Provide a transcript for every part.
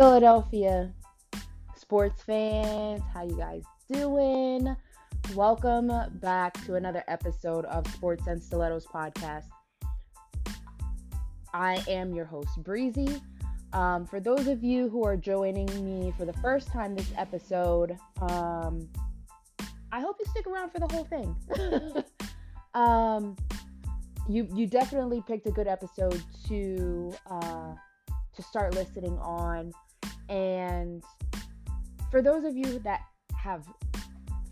Philadelphia sports fans, how you guys doing? Welcome back to another episode of Sports and Stilettos podcast. I am your host, Breezy. Um, for those of you who are joining me for the first time this episode, um, I hope you stick around for the whole thing. um, you you definitely picked a good episode to uh, to start listening on, and for those of you that have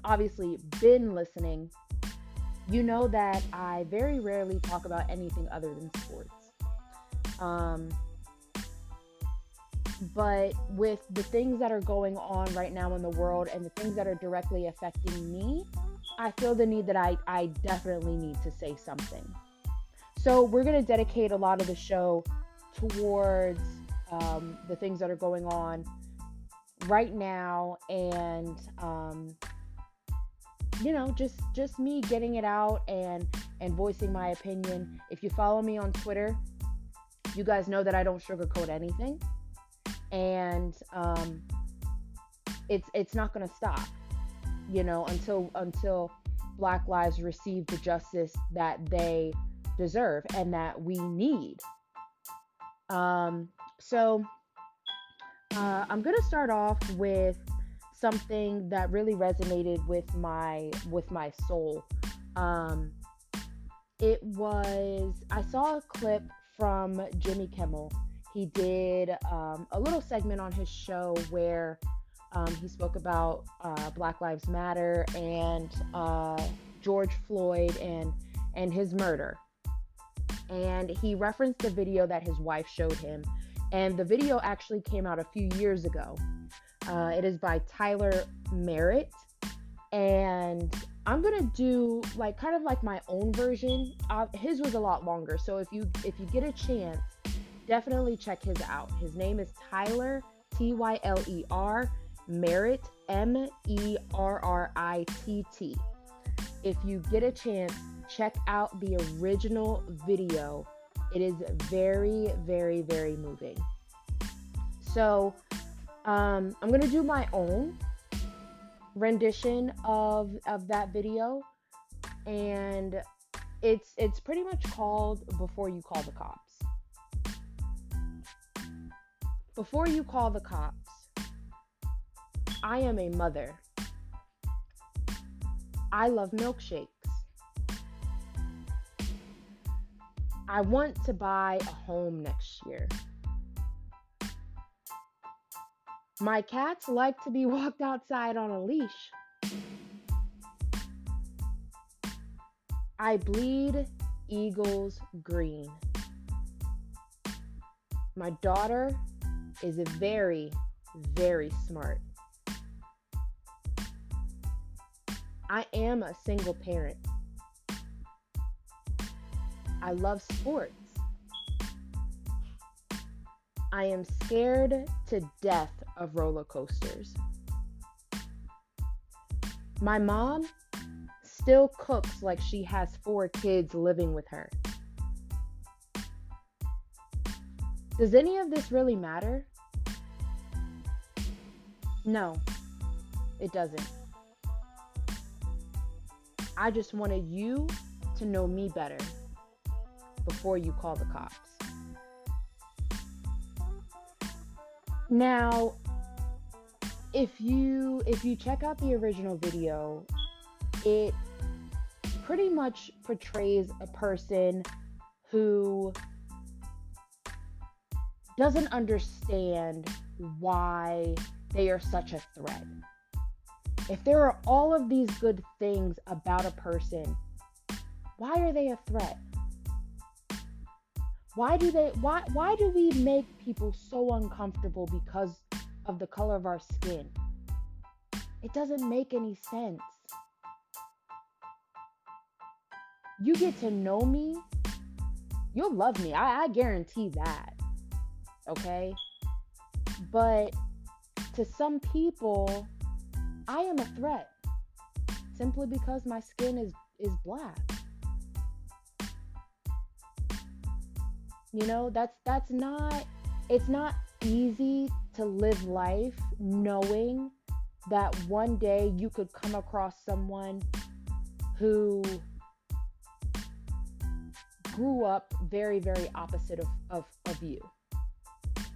obviously been listening, you know that I very rarely talk about anything other than sports. Um, but with the things that are going on right now in the world and the things that are directly affecting me, I feel the need that I, I definitely need to say something. So we're going to dedicate a lot of the show towards um, the things that are going on right now and um, you know just just me getting it out and and voicing my opinion. If you follow me on twitter you guys know that i don't sugarcoat anything. And um, it's it's not going to stop you know until until black lives receive the justice that they deserve and that we need. Um, so uh, i'm to start off with something that really resonated with my with my soul. Um, it was i saw a clip from jimmy kimmel. He did um, a little segment on his show where um, he spoke about uh, Black Lives Matter and uh, George Floyd and and his murder. And he referenced a video that his wife showed him, and the video actually came out a few years ago. Uh, it is by Tyler Merritt, and I'm gonna do like kind of like my own version. Uh, his was a lot longer, so if you if you get a chance definitely check his out. His name is Tyler, T Y L E R, Merritt, M E R R I T T. If you get a chance, check out the original video. It is very, very, very moving. So, um, I'm gonna do my own rendition of of that video, and it's it's pretty much called "Before You Call the Cops." Before you call the cops, I am a mother. I love milkshakes. I want to buy a home next year. My cats like to be walked outside on a leash. I bleed Eagles green. My daughter is very, very smart. I am a single parent. I love sports. I am scared to death of roller coasters. My mom still cooks like she has four kids living with her. Does any of this really matter? No, it doesn't. I just wanted you to know me better before you call the cops. Now, if you if you check out the original video, it pretty much portrays a person who doesn't understand why they are such a threat. If there are all of these good things about a person, why are they a threat? Why do they why why do we make people so uncomfortable because of the color of our skin? It doesn't make any sense. You get to know me, you'll love me. I, I guarantee that okay? But to some people, I am a threat simply because my skin is is black. You know, that's that's not it's not easy to live life knowing that one day you could come across someone who grew up very, very opposite of, of, of you.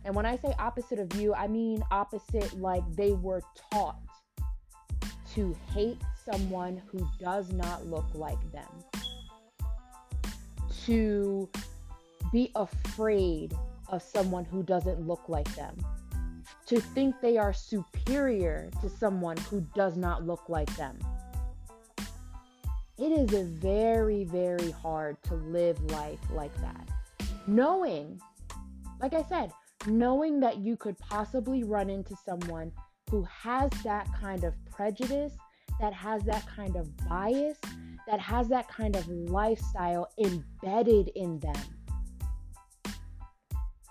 And when I say opposite of you, I mean opposite like they were taught to hate someone who does not look like them, to be afraid of someone who doesn't look like them, to think they are superior to someone who does not look like them. It is very, very hard to live life like that. Knowing, like I said, knowing that you could possibly run into someone who has that kind of prejudice, that has that kind of bias, that has that kind of lifestyle embedded in them.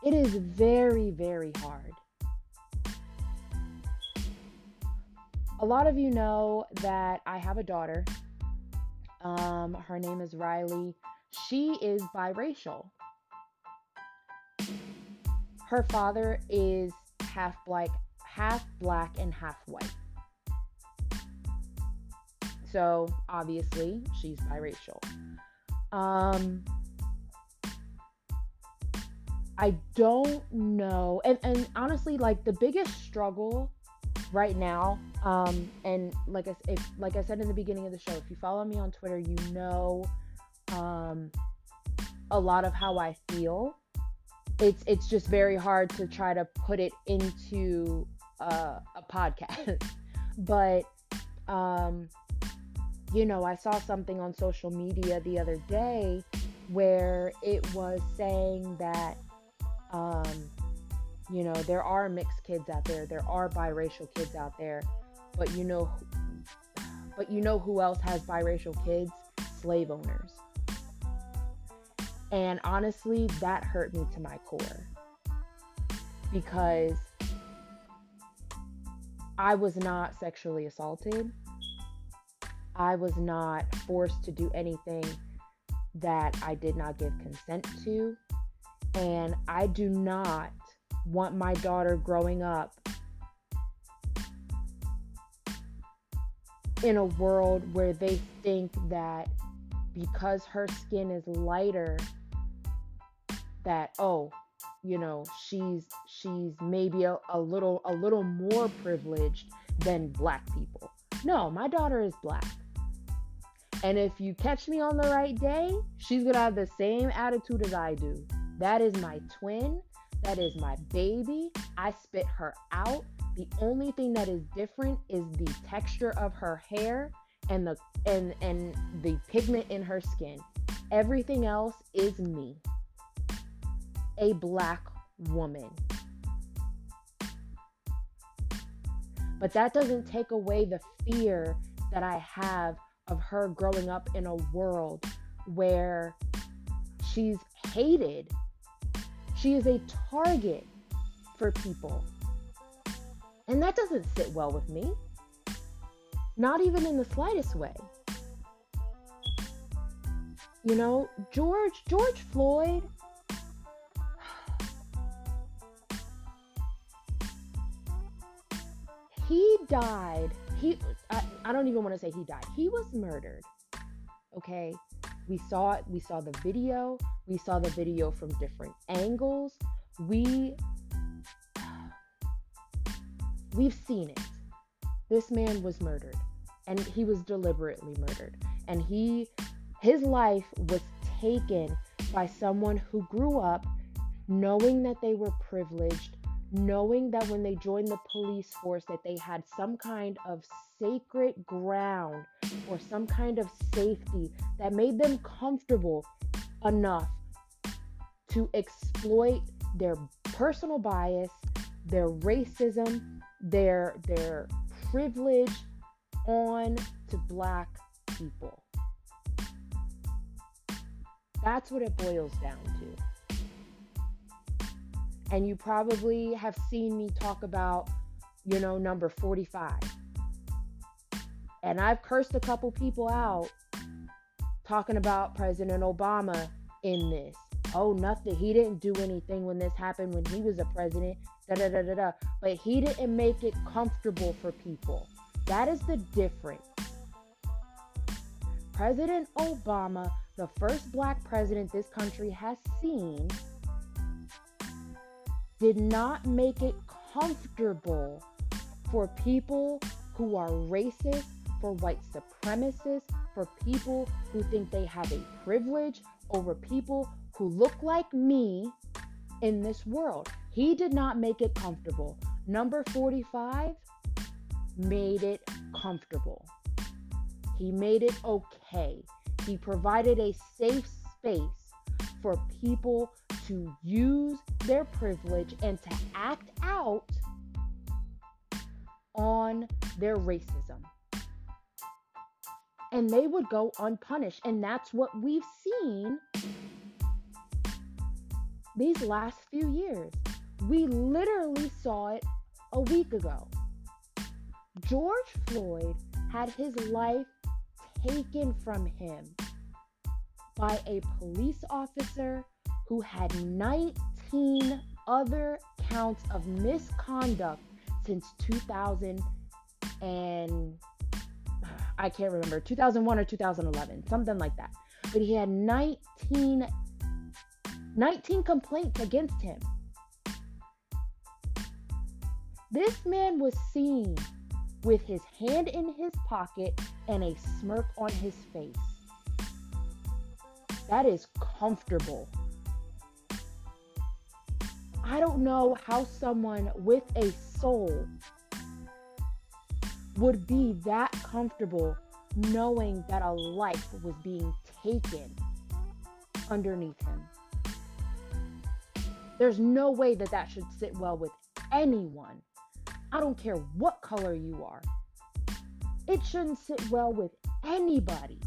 It is very, very hard. A lot of you know that I have a daughter. Um, her name is Riley. She is biracial. Her father is half black, half black and half white. So obviously, she's biracial. Um, I don't know. And, and honestly, like the biggest struggle right now, um, and like I, if, like I said in the beginning of the show, if you follow me on Twitter, you know um, a lot of how I feel. It's it's just very hard to try to put it into uh, a podcast. but um, you know, I saw something on social media the other day where it was saying that um, you know, there are mixed kids out there, there are biracial kids out there, but you know, but you know who else has biracial kids? Slave owners. And honestly, that hurt me to my core because I was not sexually assaulted. I was not forced to do anything that I did not give consent to. And I do not want my daughter growing up in a world where they think that because her skin is lighter that oh you know she's she's maybe a, a little a little more privileged than black people. No my daughter is black. And if you catch me on the right day she's gonna have the same attitude as i do that is my twin that is my baby. I spit her out. The only thing that is different is the texture of her hair and the and and the pigment in her skin. Everything else is me. A black woman. But that doesn't take away the fear that I have of her growing up in a world where she's hated she is a target for people. And that doesn't sit well with me. Not even in the slightest way. You know, George, George Floyd, he died. He, I, I don't even want to say he died. He was murdered. Okay. We saw it. We saw the video. We saw the video from different angles. We we've seen it. This man was murdered and he was deliberately murdered. And he his life was taken by someone who grew up knowing that they were privileged, knowing that when they joined the police force that they had some kind of sacred ground or some kind of safety that made them comfortable enough to exploit their personal bias, their racism, their their privilege on to black people. That's what it boils down to. And you probably have seen me talk about, you know, number 45. And I've cursed a couple people out talking about President Obama in this. oh, nothing. He didn't do anything when this happened when he was a president. Da da da da da. But he didn't make it comfortable for people. That is the difference. President Obama, the first black president this country has seen, did not make it comfortable for people who are racist, for white supremacists, for people who think they have a privilege over people who look like me in this world. He did not make it comfortable. Number 45 made it comfortable. He made it okay. He provided a safe space for people to use their privilege and to act out on their racism. And they would go unpunished. And that's what we've seen these last few years. We literally saw it a week ago. George Floyd had his life taken from him by a police officer who had 19 other counts of misconduct since 2000 and I can't remember 2001 or 2011 something like that. But he had 19 19 complaints against him. This man was seen with his hand in his pocket and a smirk on his face that is comfortable I don't know how someone with a soul would be that comfortable knowing that a life was being taken underneath him. There's no way that that should sit well with anyone. I don't care what color you are. It shouldn't sit well with anybody.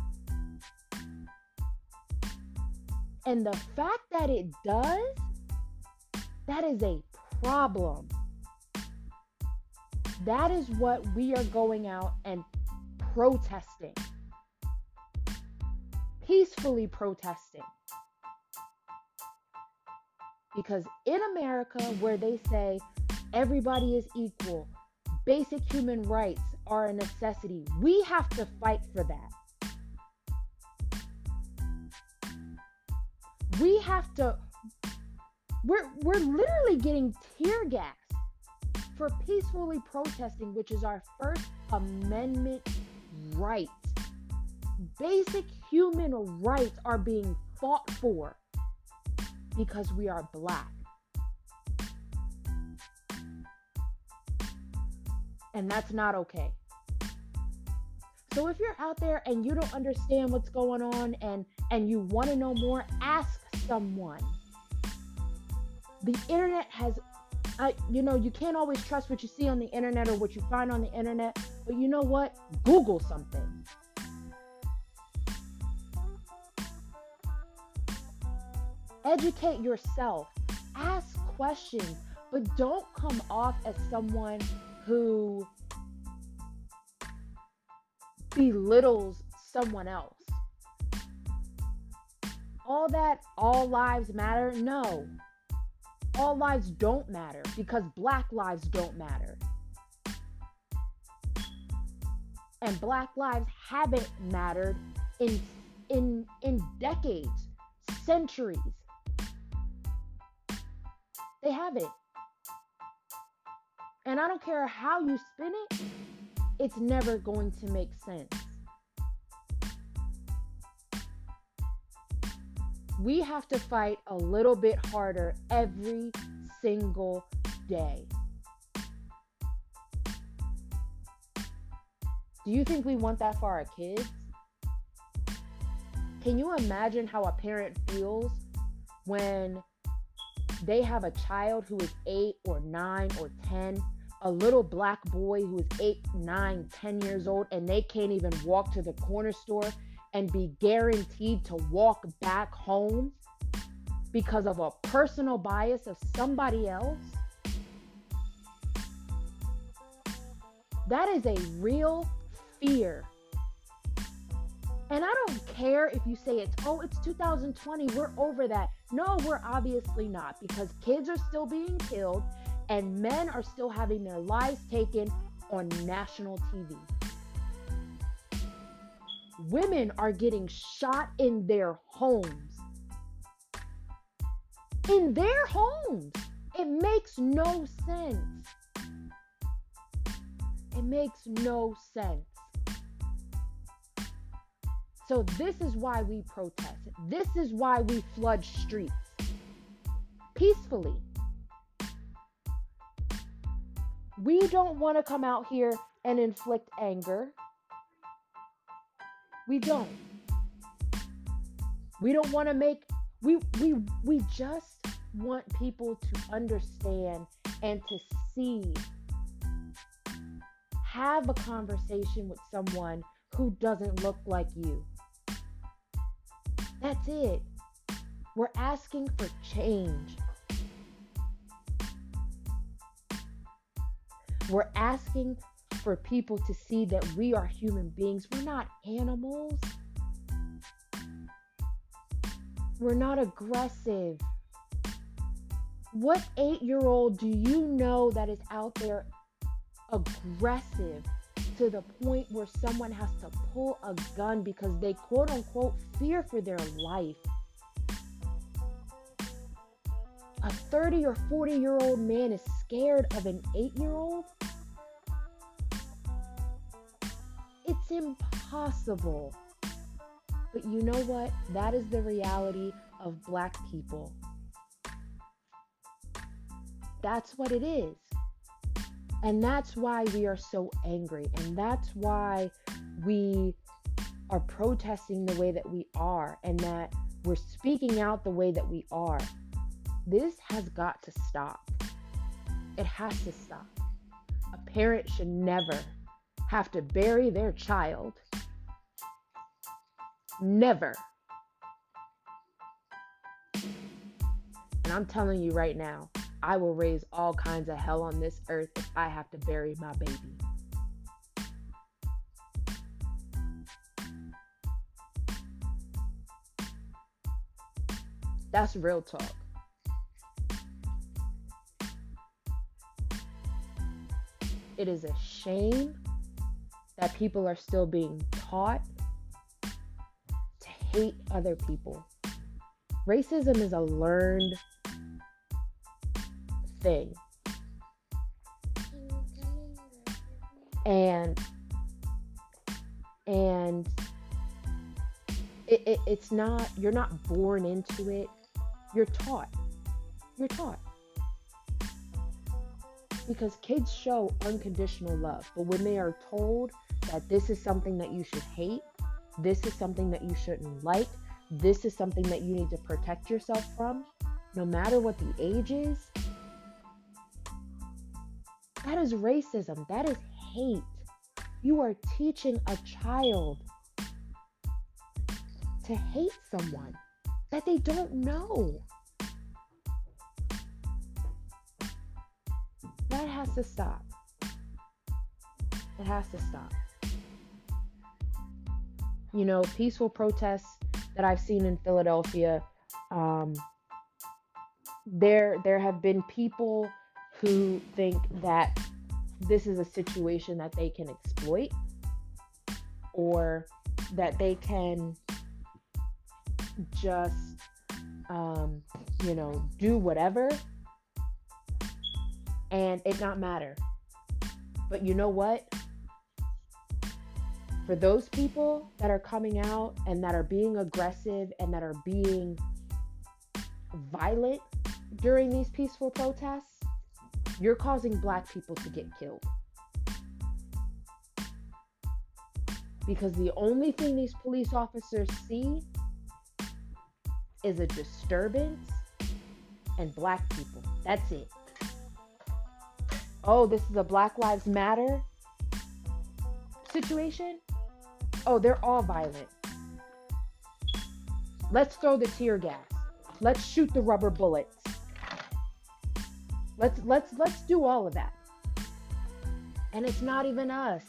And the fact that it does, that is a problem. That is what we are going out and protesting. Peacefully protesting. Because in America, where they say everybody is equal, basic human rights are a necessity, we have to fight for that. We have to, we're, we're literally getting tear gas for peacefully protesting, which is our First Amendment right. Basic human rights are being fought for because we are black. And that's not okay. So if you're out there and you don't understand what's going on and and you want to know more, ask someone. The internet has I, you know, you can't always trust what you see on the internet or what you find on the internet, but you know what? Google something. Educate yourself, ask questions, but don't come off as someone who belittles someone else. All that all lives matter, no all lives don't matter because black lives don't matter. And black lives haven't mattered in in in decades, centuries. They haven't. And I don't care how you spin it, it's never going to make sense. We have to fight a little bit harder every single day. Do you think we want that for our kids? Can you imagine how a parent feels when they have a child who is eight or nine or 10, a little black boy who is eight, nine, 10 years old, and they can't even walk to the corner store and be guaranteed to walk back home because of a personal bias of somebody else, that is a real fear. And I don't care if you say it's, oh, it's 2020, we're over that. No, we're obviously not because kids are still being killed and men are still having their lives taken on national TV. Women are getting shot in their homes. In their homes. It makes no sense. It makes no sense. So, this is why we protest. This is why we flood streets peacefully. We don't want to come out here and inflict anger. We don't. We don't want to make we we we just want people to understand and to see have a conversation with someone who doesn't look like you. That's it. We're asking for change. We're asking for people to see that we are human beings. We're not animals. We're not aggressive. What eight year old do you know that is out there aggressive to the point where someone has to pull a gun because they quote unquote fear for their life. A 30 or 40 year old man is scared of an 8 year old? It's impossible. But you know what? That is the reality of black people. That's what it is. And that's why we are so angry. And that's why we are protesting the way that we are and that we're speaking out the way that we are. This has got to stop. It has to stop. A parent should never have to bury their child. Never. And I'm telling you right now, I will raise all kinds of hell on this earth if I have to bury my baby. That's real talk. It is a shame that people are still being taught to hate other people. Racism is a learned thing. And and it, it, it's not you're not born into it you're taught you're taught because kids show unconditional love but when they are told that this is something that you should hate this is something that you shouldn't like this is something that you need to protect yourself from no matter what the age is that is racism. That is hate. You are teaching a child to hate someone that they don't know. That has to stop. It has to stop. You know, peaceful protests that I've seen in Philadelphia, um, there there have been people who think that this is a situation that they can exploit or that they can just um, you know do whatever and it not matter. But you know what for those people that are coming out and that are being aggressive and that are being violent during these peaceful protests you're causing black people to get killed. Because the only thing these police officers see is a disturbance and black people. That's it. Oh, this is a Black Lives Matter situation? Oh, they're all violent. Let's throw the tear gas. Let's shoot the rubber bullets. Let's let's let's do all of that. And it's not even us.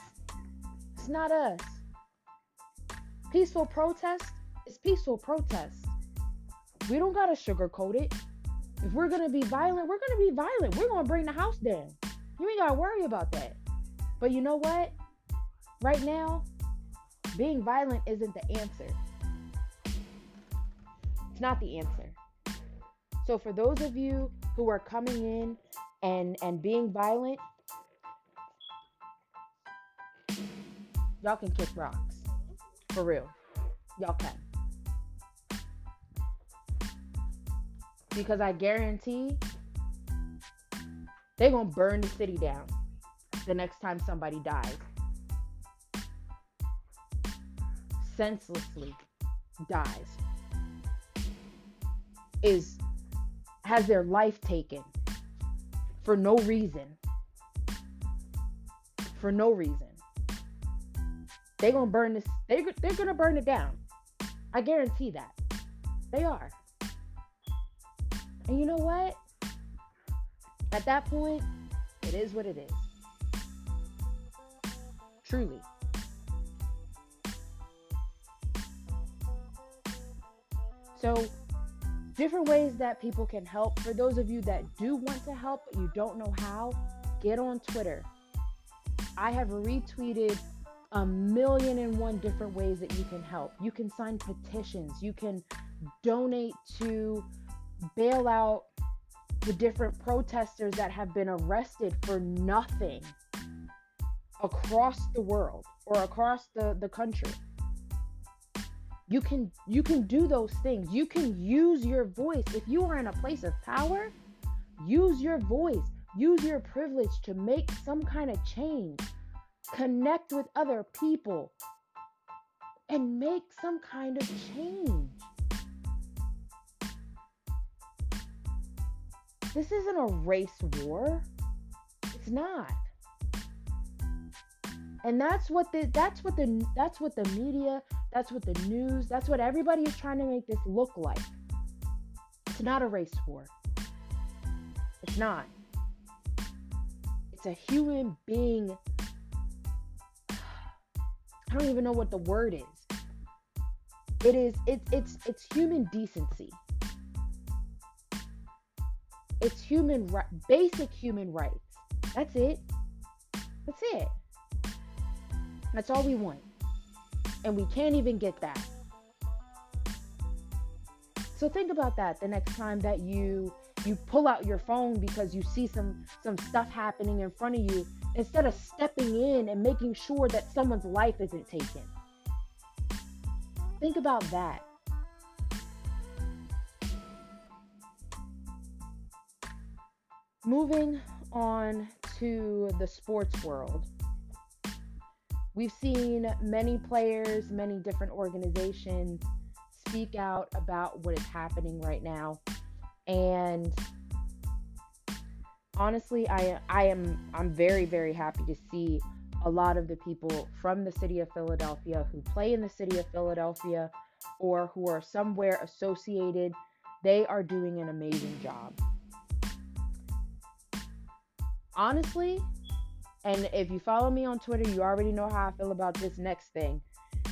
It's not us. peaceful protest is peaceful protest. We don't gotta sugarcoat it. If we're gonna be violent, we're gonna be violent. We're gonna bring the house down. You ain't gotta worry about that. But you know what? Right now, being violent isn't the answer. It's not the answer. So for those of you who are coming in and and being violent, y'all can kick rocks. For real. Y'all can. Because I guarantee they're going to burn the city down the next time somebody dies. Senselessly dies. Is has their life taken for no reason. For no reason. They're gonna burn this. They they're gonna burn it down. I guarantee that. They are. And you know what? At that point, it is what it is. Truly. So, different ways that people can help. For those of you that do want to help but you don't know how, get on Twitter. I have retweeted a million and one different ways that you can help. You can sign petitions, you can donate to bail out the different protesters that have been arrested for nothing across the world or across the, the country. You can you can do those things. You can use your voice. If you are in a place of power, use your voice. Use your privilege to make some kind of change connect with other people, and make some kind of change. This isn't a race war. It's not. And that's what the that's what the that's what the media, that's what the news, that's what everybody is trying to make this look like. It's not a race war. It's not. It's a human being I don't even know what the word is. It is it's it's it's human decency. It's human right basic human rights. That's it. That's it. That's all we want. And we can't even get that. So think about that the next time that you you pull out your phone because you see some some stuff happening in front of you instead of stepping in and making sure that someone's life isn't taken. Think about that. Moving on to the sports world. We've seen many players, many different organizations speak out about what is happening right now. And honestly, I I am I'm very very happy to see a lot of the people from the city of Philadelphia who play in the city of Philadelphia or who are somewhere associated. They are doing an amazing job. Honestly, and if you follow me on Twitter, you already know how I feel about this next thing.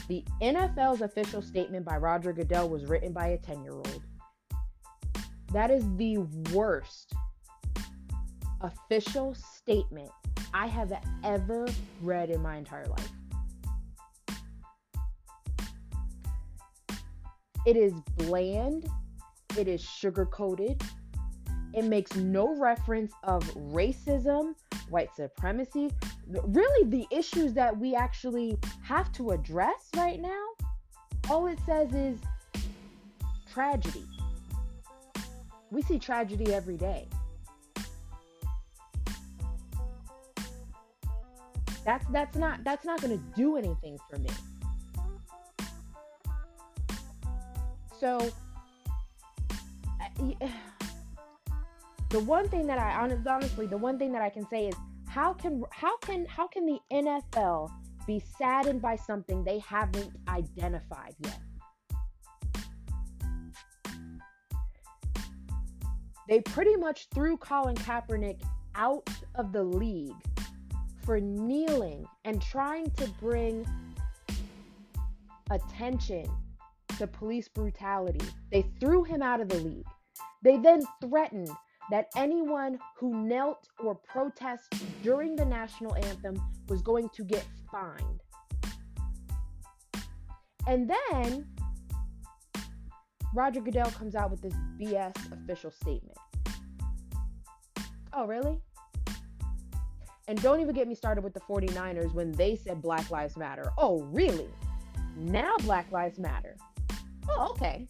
The NFL's official statement by Roger Goodell was written by a 10 year old. That is the worst official statement I have ever read in my entire life. It is bland, it is sugar coated, it makes no reference of racism, white supremacy, really the issues that we actually have to address right now. All it says is tragedy. We see tragedy every day. That's that's not that's not going to do anything for me. So the one thing that I honestly the one thing that I can say is how can how can how can the NFL be saddened by something they haven't identified yet? They pretty much threw Colin Kaepernick out of the league for kneeling and trying to bring attention to police brutality. They threw him out of the league. They then threatened that anyone who knelt or protested during the national anthem was going to get fined. And then Roger Goodell comes out with this BS official statement. Oh, really? And don't even get me started with the 49ers when they said Black Lives Matter. Oh, really? Now Black Lives Matter. Oh, okay.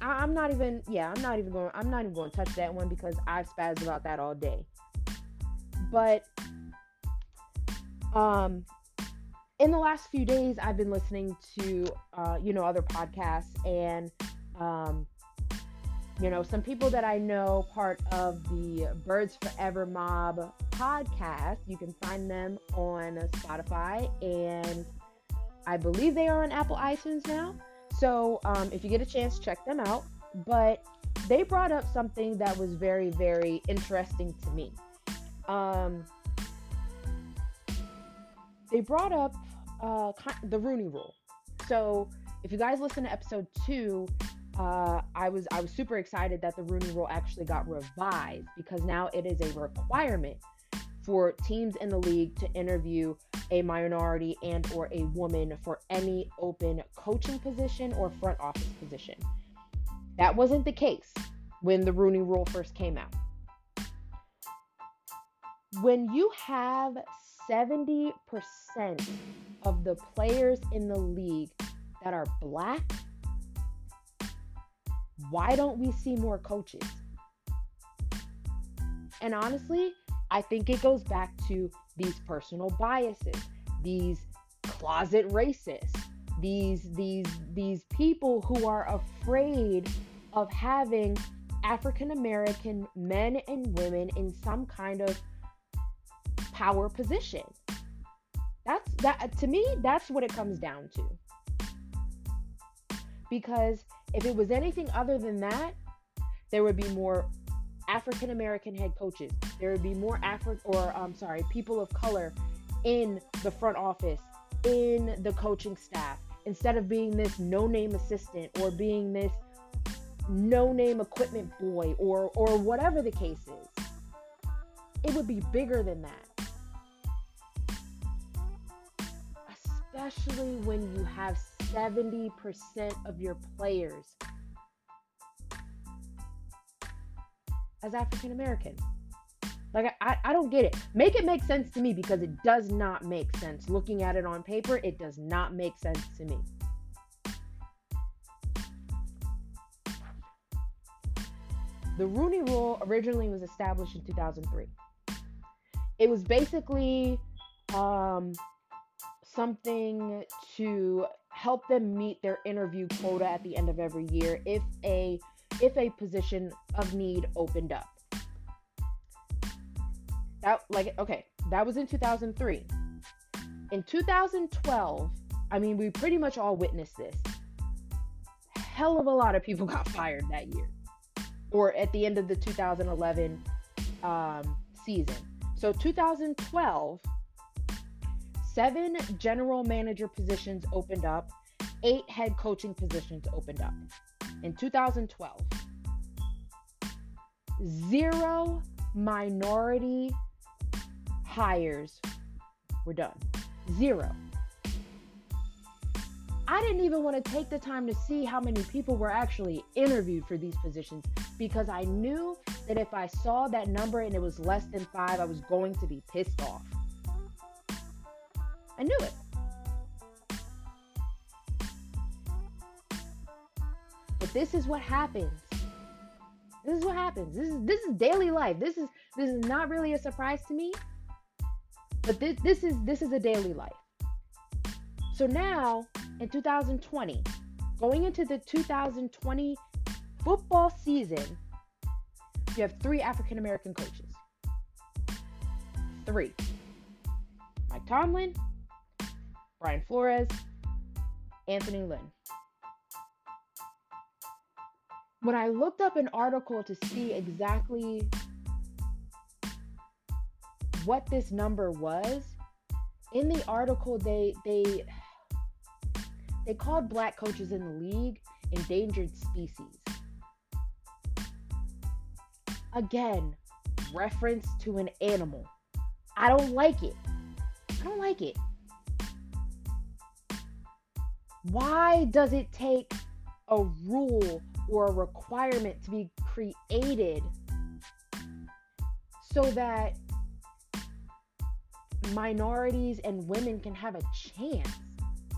I, am not even, yeah, I'm not even going, I'm not even going to touch that one because I've spazzed about that all day. But, um, in the last few days, I've been listening to, uh, you know, other podcasts and, um, you know, some people that I know part of the Birds Forever Mob podcast. You can find them on Spotify and I believe they are on Apple iTunes now. So um, if you get a chance, check them out. But they brought up something that was very, very interesting to me. Um, they brought up uh, the Rooney Rule. So if you guys listen to episode two, uh, I was I was super excited that the Rooney Rule actually got revised because now it is a requirement for teams in the league to interview a minority and or a woman for any open coaching position or front office position. That wasn't the case when the Rooney Rule first came out. When you have 70% of the players in the league that are black, why don't we see more coaches? And honestly, I think it goes back to these personal biases, these closet racists, these these these people who are afraid of having African American men and women in some kind of power position. That's that to me that's what it comes down to. Because if it was anything other than that, there would be more African American head coaches. There would be more Afro or I'm sorry, people of color in the front office, in the coaching staff, instead of being this no-name assistant or being this no-name equipment boy or or whatever the case is. It would be bigger than that. Especially when you have 70% of your players as African American. Like, I, I don't get it. Make it make sense to me because it does not make sense. Looking at it on paper, it does not make sense to me. The Rooney Rule originally was established in 2003. It was basically um, something to help them meet their interview quota at the end of every year if a if a position of need opened up. That like okay, that was in 2003. In 2012, I mean, we pretty much all witnessed this. Hell of a lot of people got fired that year, or at the end of the 2011 um, season. So 2012, seven general manager positions opened up, eight head coaching positions opened up in 2012. Zero minority hires were done. Zero. I didn't even want to take the time to see how many people were actually interviewed for these positions because I knew that if I saw that number and it was less than five, I was going to be pissed off. I knew it. But this is what happens. This is what happens. This is this is daily life. This is this is not really a surprise to me. But this this is this is a daily life. So now in 2020, going into the 2020 football season, you have three African American coaches. Three. Mike Tomlin, Brian Flores, Anthony Lynn when I looked up an article to see exactly what this number was, in the article they they they called black coaches in the league endangered species. Again, reference to an animal. I don't like it. I don't like it. Why does it take a rule or a requirement to be created so that minorities and women can have a chance?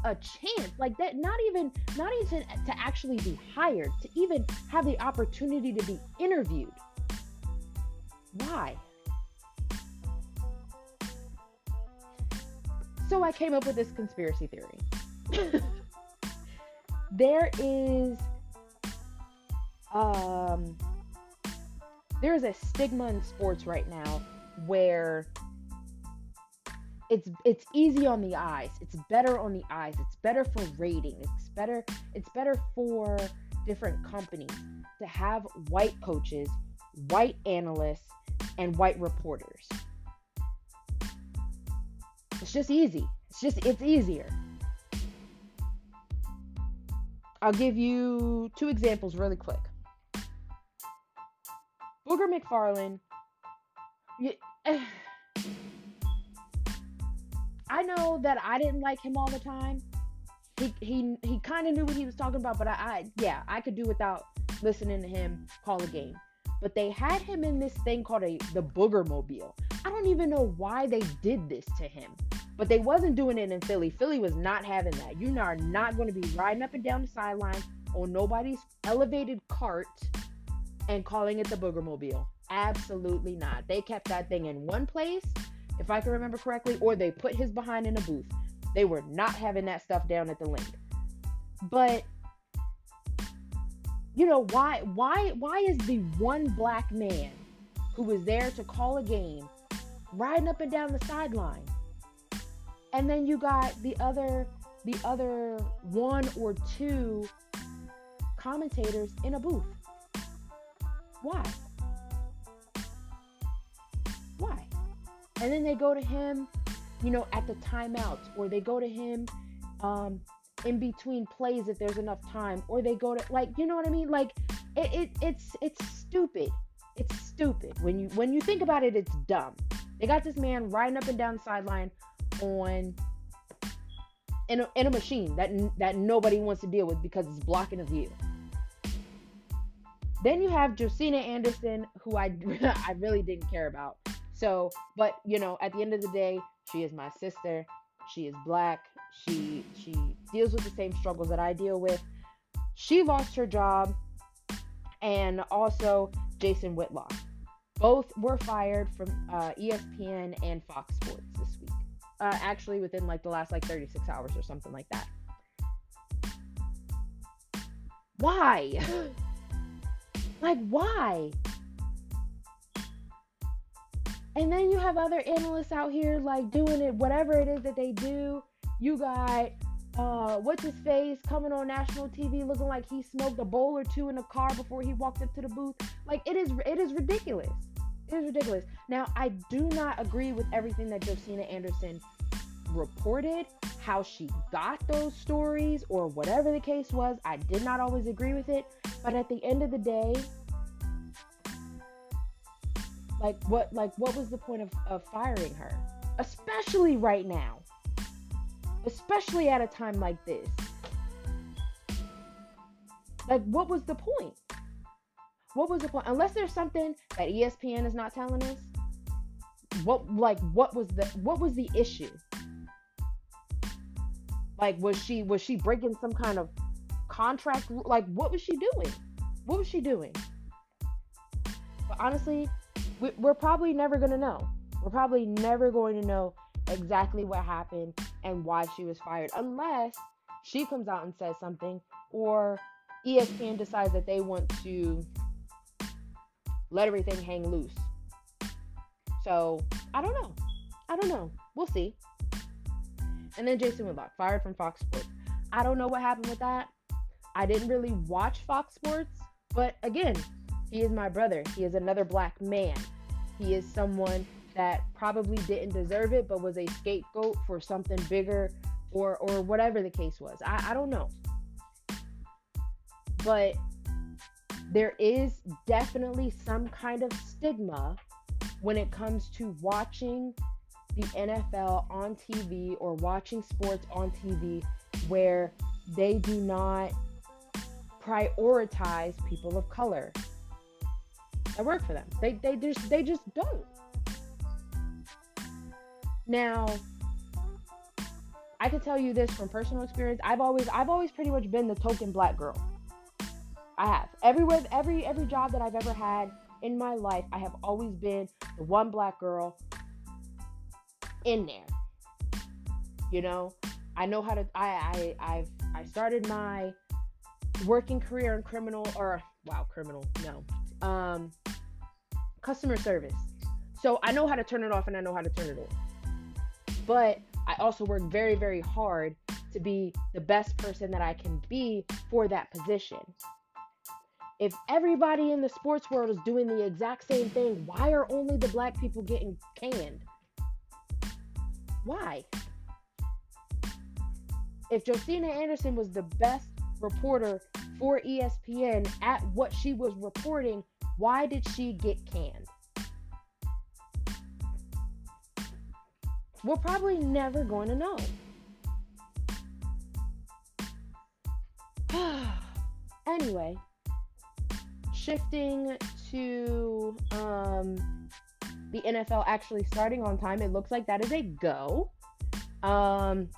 a chance like that not even not even to actually be hired to even have the opportunity to be interviewed why so i came up with this conspiracy theory there is um there's a stigma in sports right now where it's it's easy on the eyes. It's better on the eyes. It's better for rating it's better it's better for different companies to have white coaches white analysts and white reporters. It's just easy. It's just it's easier. I'll give you two examples really quick booger mcfarland you, I know that I didn't like him all the time. He he he kind of knew what he was talking about, but I, I yeah, I could do without listening to him call a game. But they had him in this thing called a the Booger Mobile. I don't even know why they did this to him. But they wasn't doing it in Philly. Philly was not having that. You are not going to be riding up and down the sideline on nobody's elevated cart and calling it the Booger Mobile. Absolutely not. They kept that thing in one place if I can remember correctly, or they put his behind in a booth. They were not having that stuff down at the Linc. But you know why why why is the one black man who was there to call a game riding up and down the sideline? And then you got the other the other one or two commentators in a booth. Why? Why? And then they go to him, you know, at the timeouts, or they go to him um, in between plays if there's enough time, or they go to like, you know what I mean? Like, it, it it's it's stupid. It's stupid when you when you think about it. It's dumb. They got this man riding up and down the sideline on in a, in a machine that that nobody wants to deal with because it's blocking a view. Then you have Josina Anderson, who I I really didn't care about. So, but you know, at the end of the day, she is my sister. She is black. She she deals with the same struggles that I deal with. She lost her job, and also Jason Whitlock. Both were fired from uh, ESPN and Fox Sports this week. Uh, actually, within like the last like 36 hours or something like that. Why? like why? And then you have other analysts out here like doing it, whatever it is that they do. You got uh, what's his face coming on national TV looking like he smoked a bowl or two in a car before he walked up to the booth. Like it is, it is ridiculous. It is ridiculous. Now I do not agree with everything that Josina Anderson reported, how she got those stories, or whatever the case was. I did not always agree with it, but at the end of the day, like what like what was the point of, of firing her? Especially right now. Especially at a time like this. Like what was the point? What was the point? Unless there's something that ESPN is not telling us. What like what was the what was the issue? Like was she was she breaking some kind of contract like what was she doing? What was she doing? But honestly, we're probably never going to know. We're probably never going to know exactly what happened and why she was fired unless she comes out and says something or ESPN decides that they want to let everything hang loose. So, I don't know. I don't know. We'll see. And then Jason Whitlock, fired from Fox Sports. I don't know what happened with that. I didn't really watch Fox Sports, but again, he is my brother. He is another black man. He is someone that probably didn't deserve it, but was a scapegoat for something bigger or or whatever the case was. I, I don't know. But there is definitely some kind of stigma when it comes to watching the NFL on TV or watching sports on TV where they do not prioritize people of color that work for them. They they just they just don't. Now, I can tell you this from personal experience. I've always I've always pretty much been the token black girl. I have. Everywhere every every job that I've ever had in my life, I have always been the one black girl in there. You know, I know how to I I I've I started my working career in criminal or wow, criminal. No. Um customer service. So I know how to turn it off and I know how to turn it on. But I also work very very hard to be the best person that I can be for that position. If everybody in the sports world is doing the exact same thing, why are only the black people getting canned? Why? If Josina Anderson was the best reporter for ESPN at what she was reporting, why did she get canned? We're probably never going to know. anyway, shifting to um, the NFL actually starting on time, it looks like that is a go. Um,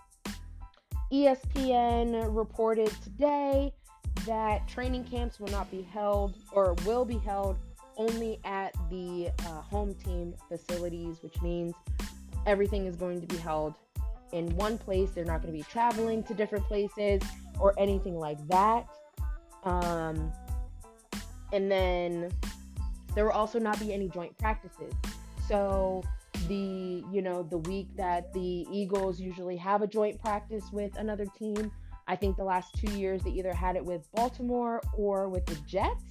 ESPN reported today that training camps will not be held or will be held only at the uh, home team facilities, which means everything is going to be held in one place. They're not going to be traveling to different places or anything like that. Um, and then there will also not be any joint practices. So the you know the week that the Eagles usually have a joint practice with another team, I think the last two years they either had it with Baltimore or with the Jets,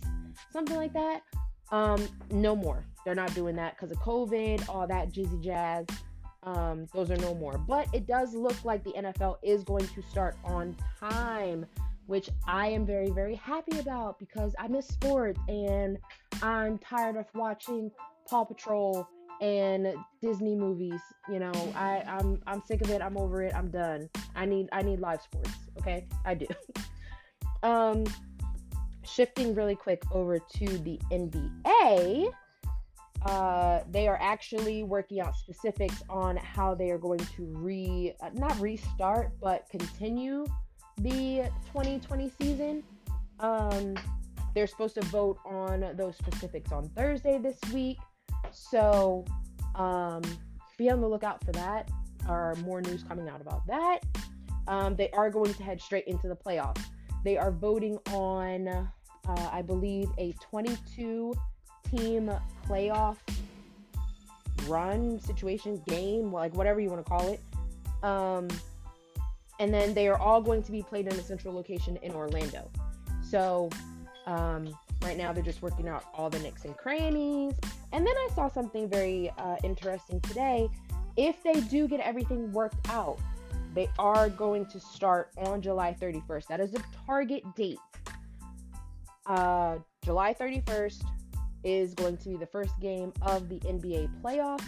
something like that. Um, no more. They're not doing that because of COVID, all that jizzy jazz. Um, those are no more. But it does look like the NFL is going to start on time which I am very, very happy about because I miss sports and I'm tired of watching Paw Patrol and Disney movies. You know, I, I'm I'm sick of it. I'm over it. I'm done. I need I need live sports. Okay, I do. um, shifting really quick over to the NBA. Uh, they are actually working out specifics on how they are going to re uh, not restart but continue the 2020 season. Um, they're supposed to vote on those specifics on Thursday this week. So um, be on the lookout for that. Or more news coming out about that. Um, they are going to head straight into the playoffs. They are voting on, uh, I believe, a 22 team playoff run situation game, like whatever you want to call it. Um, and then they are all going to be played in a central location in Orlando. So um, right now they're just working out all the nicks and crannies. And then I saw something very uh, interesting today. If they do get everything worked out, they are going to start on July 31st. That is the target date. Uh, July 31st is going to be the first game of the NBA playoffs.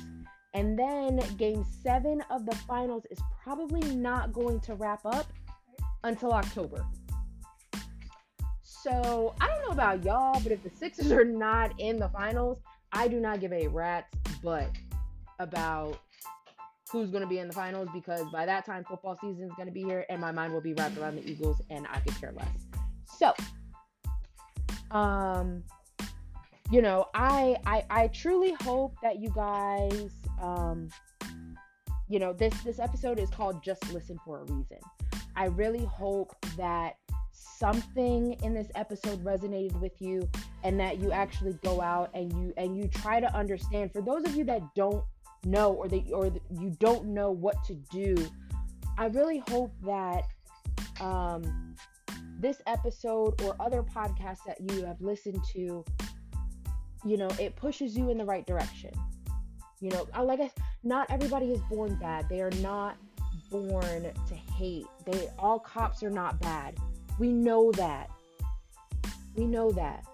And then game seven of the finals is probably not going to wrap up until October. So I don't know about y'all, but if the Sixers are not in the finals, I do not give a rat's butt about who's going to be in the finals because by that time football season is going to be here and my mind will be wrapped around the Eagles and I could care less. So, um, you know, I I I truly hope that you guys um, you know, this this episode is called Just Listen for a Reason. I really hope that something in this episode resonated with you and that you actually go out and you and you try to understand for those of you that don't know or that or you don't know what to do i really hope that um, this episode or other podcasts that you have listened to you know it pushes you in the right direction you know, like I, not everybody is born bad. They are not born to hate. They all cops are not bad. We know that. We know that.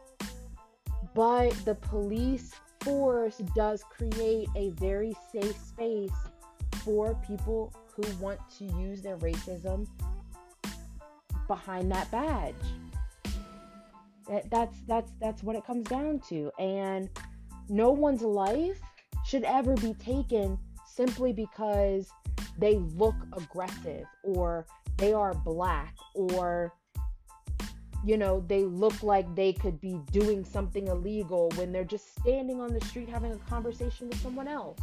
But the police force does create a very safe space for people who want to use their racism behind that badge. That, that's that's that's what it comes down to. And no one's life should ever be taken simply because they look aggressive or they are black or you know they look like they could be doing something illegal when they're just standing on the street having a conversation with someone else.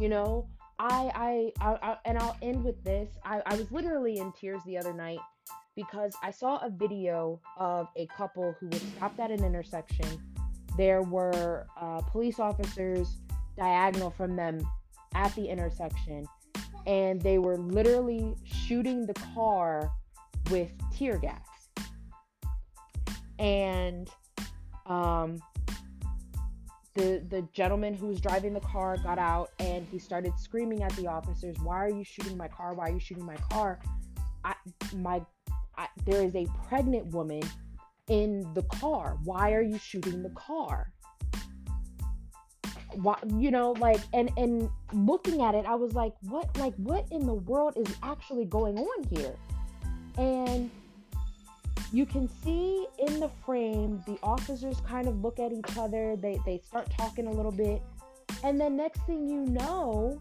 You know i i, I, I and i'll end with this. I, I was literally in tears the other night because i saw a video of a couple who was stopped at an intersection. There were uh, police officers diagonal from them at the intersection and they were literally shooting the car with tear gas. And um, the the gentleman who was driving the car got out and he started screaming at the officers, "Why are you shooting my car? Why are you shooting my car? I, my I, there is a pregnant woman in the car. Why are you shooting the car?" why, you know, like, and and looking at it, I was like, what, like, what in the world is actually going on here? And you can see in the frame the officers kind of look at each other. They they start talking a little bit, and then next thing you know,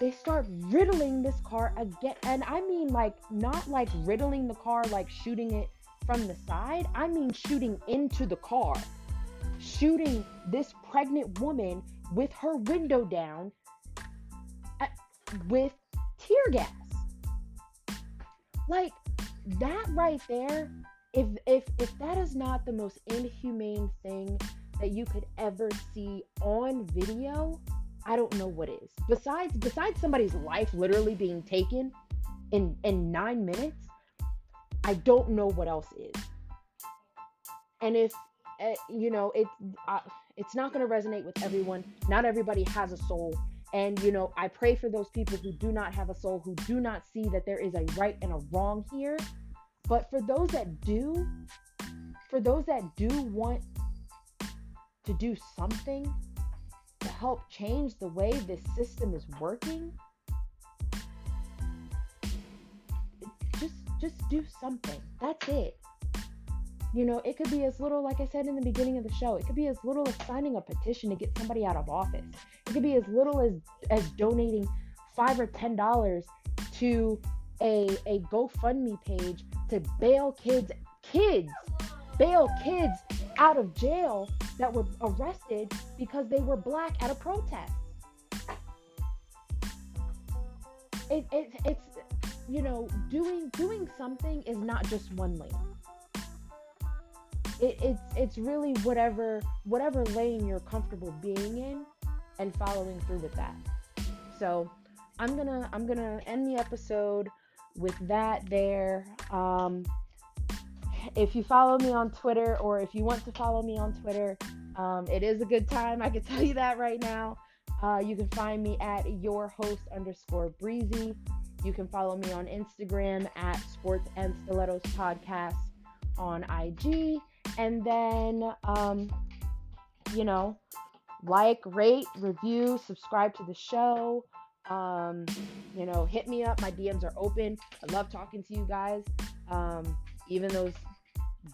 they start riddling this car again. And I mean, like, not like riddling the car, like shooting it from the side. I mean, shooting into the car shooting this pregnant woman with her window down at, with tear gas. Like that right there, if if if that is not the most inhumane thing that you could ever see on video, I don't know what is. Besides besides somebody's life literally being taken in in 9 minutes, I don't know what else is. And if uh, you know, it uh, it's not going to resonate with everyone. Not everybody has a soul. And, you know, I pray for those people who do not have a soul, who do not see that there is a right and a wrong here. But for those that do, for those that do want to do something to help change the way this system is working, just just do something. That's it. You know, it could be as little, like I said in the beginning of the show, it could be as little as signing a petition to get somebody out of office. It could be as little as as donating five or ten dollars to a a GoFundMe page to bail kids kids bail kids out of jail that were arrested because they were black at a protest. It, it, it's you know doing doing something is not just one lane it, it's it's really whatever whatever lane you're comfortable being in and following through with that so i'm gonna i'm gonna end the episode with that there um, if you follow me on twitter or if you want to follow me on twitter um, it is a good time. I can tell you that right now. Uh, you can find me at your host underscore breezy. You can follow me on instagram at sports and stilettos podcast on ig and then um, you know like rate review subscribe to the show um, you know hit me up. My dms are open. I love talking to you guys. Um, even those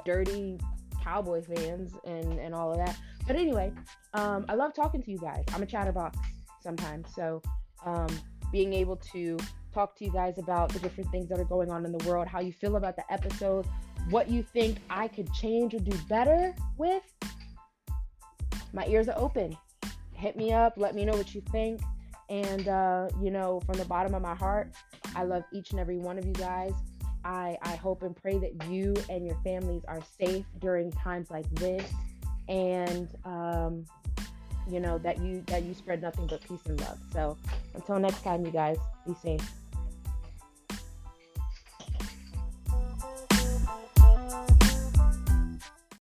dirty cowboy fans and and all of that. But anyway um, i love talking to you guys. I'm a chatterbox sometimes. So um, being able to talk to you guys about the different things that are going on in the world how you feel about the episode what you think I could change or do better with, my ears are open. Hit me up, let me know what you think. And, uh, you know, from the bottom of my heart, I love each and every one of you guys. I, I hope and pray that you and your families are safe during times like this. And, um, you know, that you that you spread nothing but peace and love. So until next time, you guys, be safe.